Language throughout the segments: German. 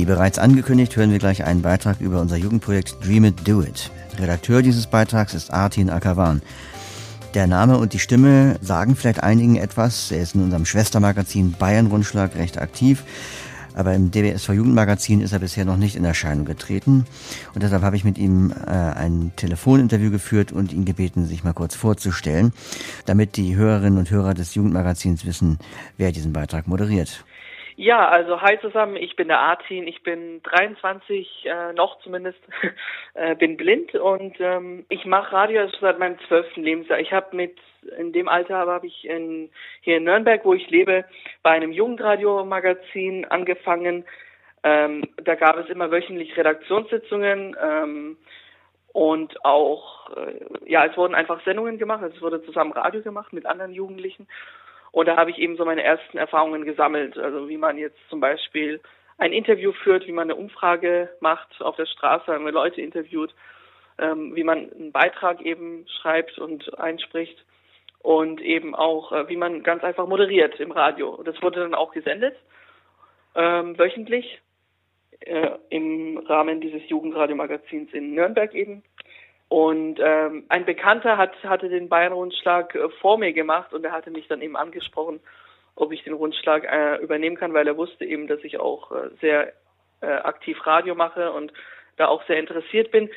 Wie bereits angekündigt, hören wir gleich einen Beitrag über unser Jugendprojekt Dream It, Do It. Redakteur dieses Beitrags ist Artin Akavan. Der Name und die Stimme sagen vielleicht einigen etwas. Er ist in unserem Schwestermagazin Bayern Rundschlag recht aktiv aber im DBSV Jugendmagazin ist er bisher noch nicht in Erscheinung getreten. Und deshalb habe ich mit ihm äh, ein Telefoninterview geführt und ihn gebeten, sich mal kurz vorzustellen, damit die Hörerinnen und Hörer des Jugendmagazins wissen, wer diesen Beitrag moderiert. Ja, also hi zusammen, ich bin der Artin, ich bin 23, äh, noch zumindest, äh, bin blind und ähm, ich mache Radio seit meinem zwölften Lebensjahr. Ich habe mit in dem Alter habe ich in, hier in Nürnberg, wo ich lebe, bei einem Jugendradio-Magazin angefangen. Ähm, da gab es immer wöchentlich Redaktionssitzungen ähm, und auch, äh, ja, es wurden einfach Sendungen gemacht. Es wurde zusammen Radio gemacht mit anderen Jugendlichen. Und da habe ich eben so meine ersten Erfahrungen gesammelt. Also wie man jetzt zum Beispiel ein Interview führt, wie man eine Umfrage macht auf der Straße, wenn man Leute interviewt, ähm, wie man einen Beitrag eben schreibt und einspricht und eben auch, äh, wie man ganz einfach moderiert im Radio. Das wurde dann auch gesendet, ähm, wöchentlich, äh, im Rahmen dieses Jugendradiomagazins in Nürnberg eben. Und ähm, ein Bekannter hat, hatte den Bayern-Rundschlag äh, vor mir gemacht und er hatte mich dann eben angesprochen, ob ich den Rundschlag äh, übernehmen kann, weil er wusste eben, dass ich auch äh, sehr äh, aktiv Radio mache und da auch sehr interessiert bin.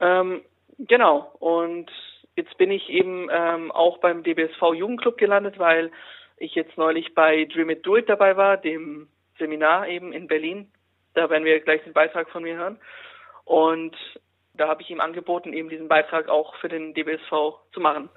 Ähm, genau, und Jetzt bin ich eben ähm, auch beim DBSV Jugendclub gelandet, weil ich jetzt neulich bei Dream It Do It dabei war, dem Seminar eben in Berlin. Da werden wir gleich den Beitrag von mir hören. Und da habe ich ihm angeboten, eben diesen Beitrag auch für den DBSV zu machen.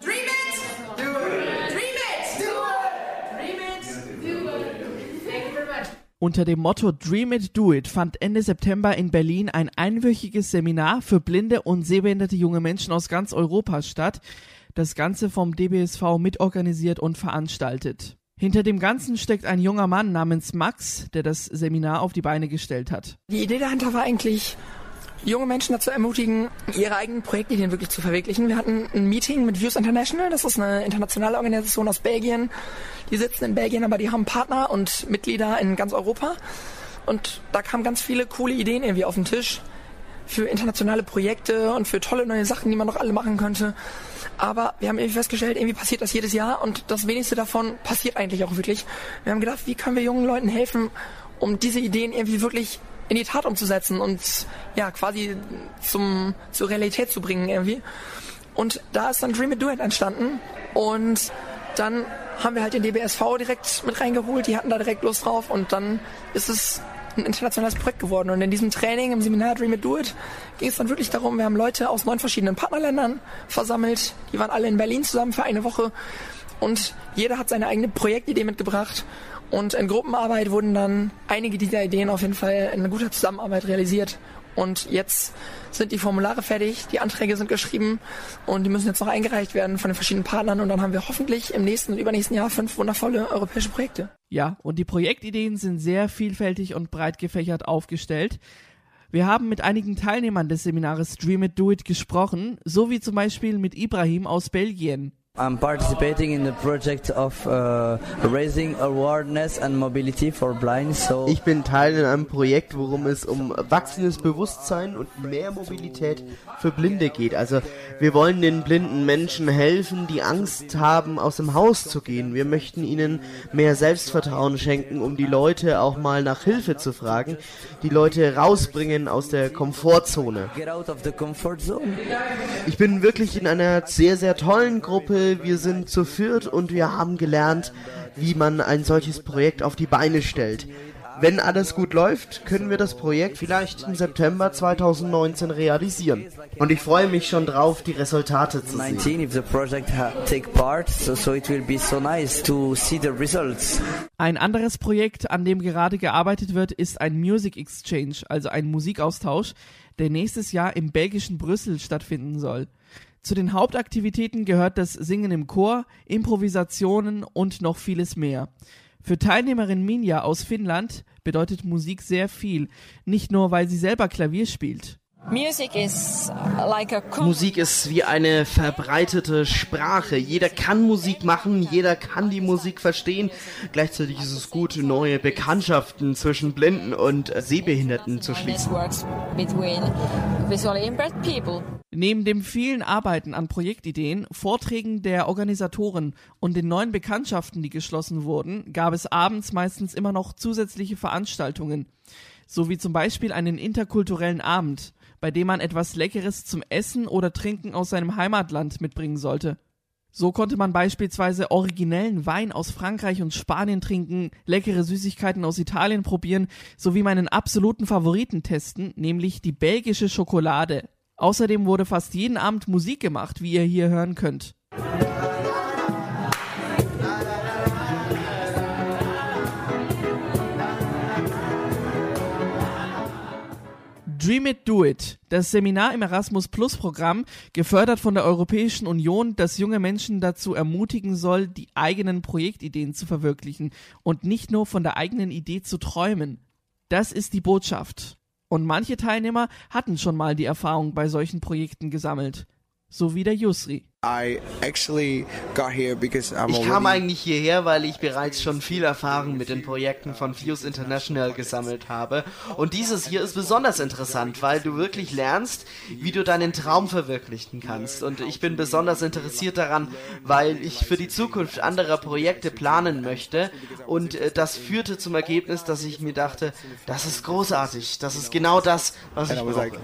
Dream it! Do it! Dream it! Do it! Dream it! Do it! Thank you very much. Unter dem Motto Dream It, Do It fand Ende September in Berlin ein einwöchiges Seminar für blinde und sehbehinderte junge Menschen aus ganz Europa statt. Das Ganze vom DBSV mitorganisiert und veranstaltet. Hinter dem Ganzen steckt ein junger Mann namens Max, der das Seminar auf die Beine gestellt hat. Die Idee dahinter war eigentlich, junge Menschen dazu ermutigen, ihre eigenen Projektideen wirklich zu verwirklichen. Wir hatten ein Meeting mit Views International, das ist eine internationale Organisation aus Belgien. Die sitzen in Belgien, aber die haben Partner und Mitglieder in ganz Europa. Und da kamen ganz viele coole Ideen irgendwie auf den Tisch für internationale Projekte und für tolle neue Sachen, die man noch alle machen könnte. Aber wir haben irgendwie festgestellt, irgendwie passiert das jedes Jahr und das wenigste davon passiert eigentlich auch wirklich. Wir haben gedacht, wie können wir jungen Leuten helfen, um diese Ideen irgendwie wirklich in die Tat umzusetzen und ja, quasi zum, zur Realität zu bringen irgendwie. Und da ist dann Dream It Do It entstanden. Und dann haben wir halt den DBSV direkt mit reingeholt, die hatten da direkt Lust drauf. Und dann ist es ein internationales Projekt geworden. Und in diesem Training, im Seminar Dream It Do It, ging es dann wirklich darum, wir haben Leute aus neun verschiedenen Partnerländern versammelt, die waren alle in Berlin zusammen für eine Woche. Und jeder hat seine eigene Projektidee mitgebracht und in Gruppenarbeit wurden dann einige dieser Ideen auf jeden Fall in guter Zusammenarbeit realisiert. Und jetzt sind die Formulare fertig, die Anträge sind geschrieben und die müssen jetzt noch eingereicht werden von den verschiedenen Partnern und dann haben wir hoffentlich im nächsten und übernächsten Jahr fünf wundervolle europäische Projekte. Ja, und die Projektideen sind sehr vielfältig und breit gefächert aufgestellt. Wir haben mit einigen Teilnehmern des Seminares Dream It Do It gesprochen, so wie zum Beispiel mit Ibrahim aus Belgien. I'm participating in the project of uh, raising awareness and mobility for blind. So ich bin Teil in einem Projekt, worum es um wachsendes Bewusstsein und mehr Mobilität für Blinde geht. Also wir wollen den blinden Menschen helfen, die Angst haben, aus dem Haus zu gehen. Wir möchten ihnen mehr Selbstvertrauen schenken, um die Leute auch mal nach Hilfe zu fragen, die Leute rausbringen aus der Komfortzone. Ich bin wirklich in einer sehr sehr tollen Gruppe wir sind zu viert und wir haben gelernt, wie man ein solches Projekt auf die Beine stellt. Wenn alles gut läuft, können wir das Projekt vielleicht im September 2019 realisieren. Und ich freue mich schon drauf, die Resultate zu sehen. Ein anderes Projekt, an dem gerade gearbeitet wird, ist ein Music Exchange, also ein Musikaustausch, der nächstes Jahr im belgischen Brüssel stattfinden soll. Zu den Hauptaktivitäten gehört das Singen im Chor, Improvisationen und noch vieles mehr. Für Teilnehmerin Minja aus Finnland bedeutet Musik sehr viel, nicht nur weil sie selber Klavier spielt. Musik ist wie eine verbreitete Sprache. Jeder kann Musik machen, jeder kann die Musik verstehen. Gleichzeitig ist es gut, neue Bekanntschaften zwischen Blinden und Sehbehinderten zu schließen. Neben dem vielen Arbeiten an Projektideen, Vorträgen der Organisatoren und den neuen Bekanntschaften, die geschlossen wurden, gab es abends meistens immer noch zusätzliche Veranstaltungen, so wie zum Beispiel einen interkulturellen Abend, bei dem man etwas Leckeres zum Essen oder Trinken aus seinem Heimatland mitbringen sollte. So konnte man beispielsweise originellen Wein aus Frankreich und Spanien trinken, leckere Süßigkeiten aus Italien probieren, sowie meinen absoluten Favoriten testen, nämlich die belgische Schokolade. Außerdem wurde fast jeden Abend Musik gemacht, wie ihr hier hören könnt. Dream It, Do It, das Seminar im Erasmus Plus Programm, gefördert von der Europäischen Union, das junge Menschen dazu ermutigen soll, die eigenen Projektideen zu verwirklichen und nicht nur von der eigenen Idee zu träumen. Das ist die Botschaft. Und manche Teilnehmer hatten schon mal die Erfahrung bei solchen Projekten gesammelt. So wie der Yusri. Ich kam eigentlich hierher, weil ich bereits schon viel Erfahrung mit den Projekten von Fuse International gesammelt habe. Und dieses hier ist besonders interessant, weil du wirklich lernst, wie du deinen Traum verwirklichen kannst. Und ich bin besonders interessiert daran, weil ich für die Zukunft anderer Projekte planen möchte. Und äh, das führte zum Ergebnis, dass ich mir dachte, das ist großartig. Das ist genau das, was ich brauche.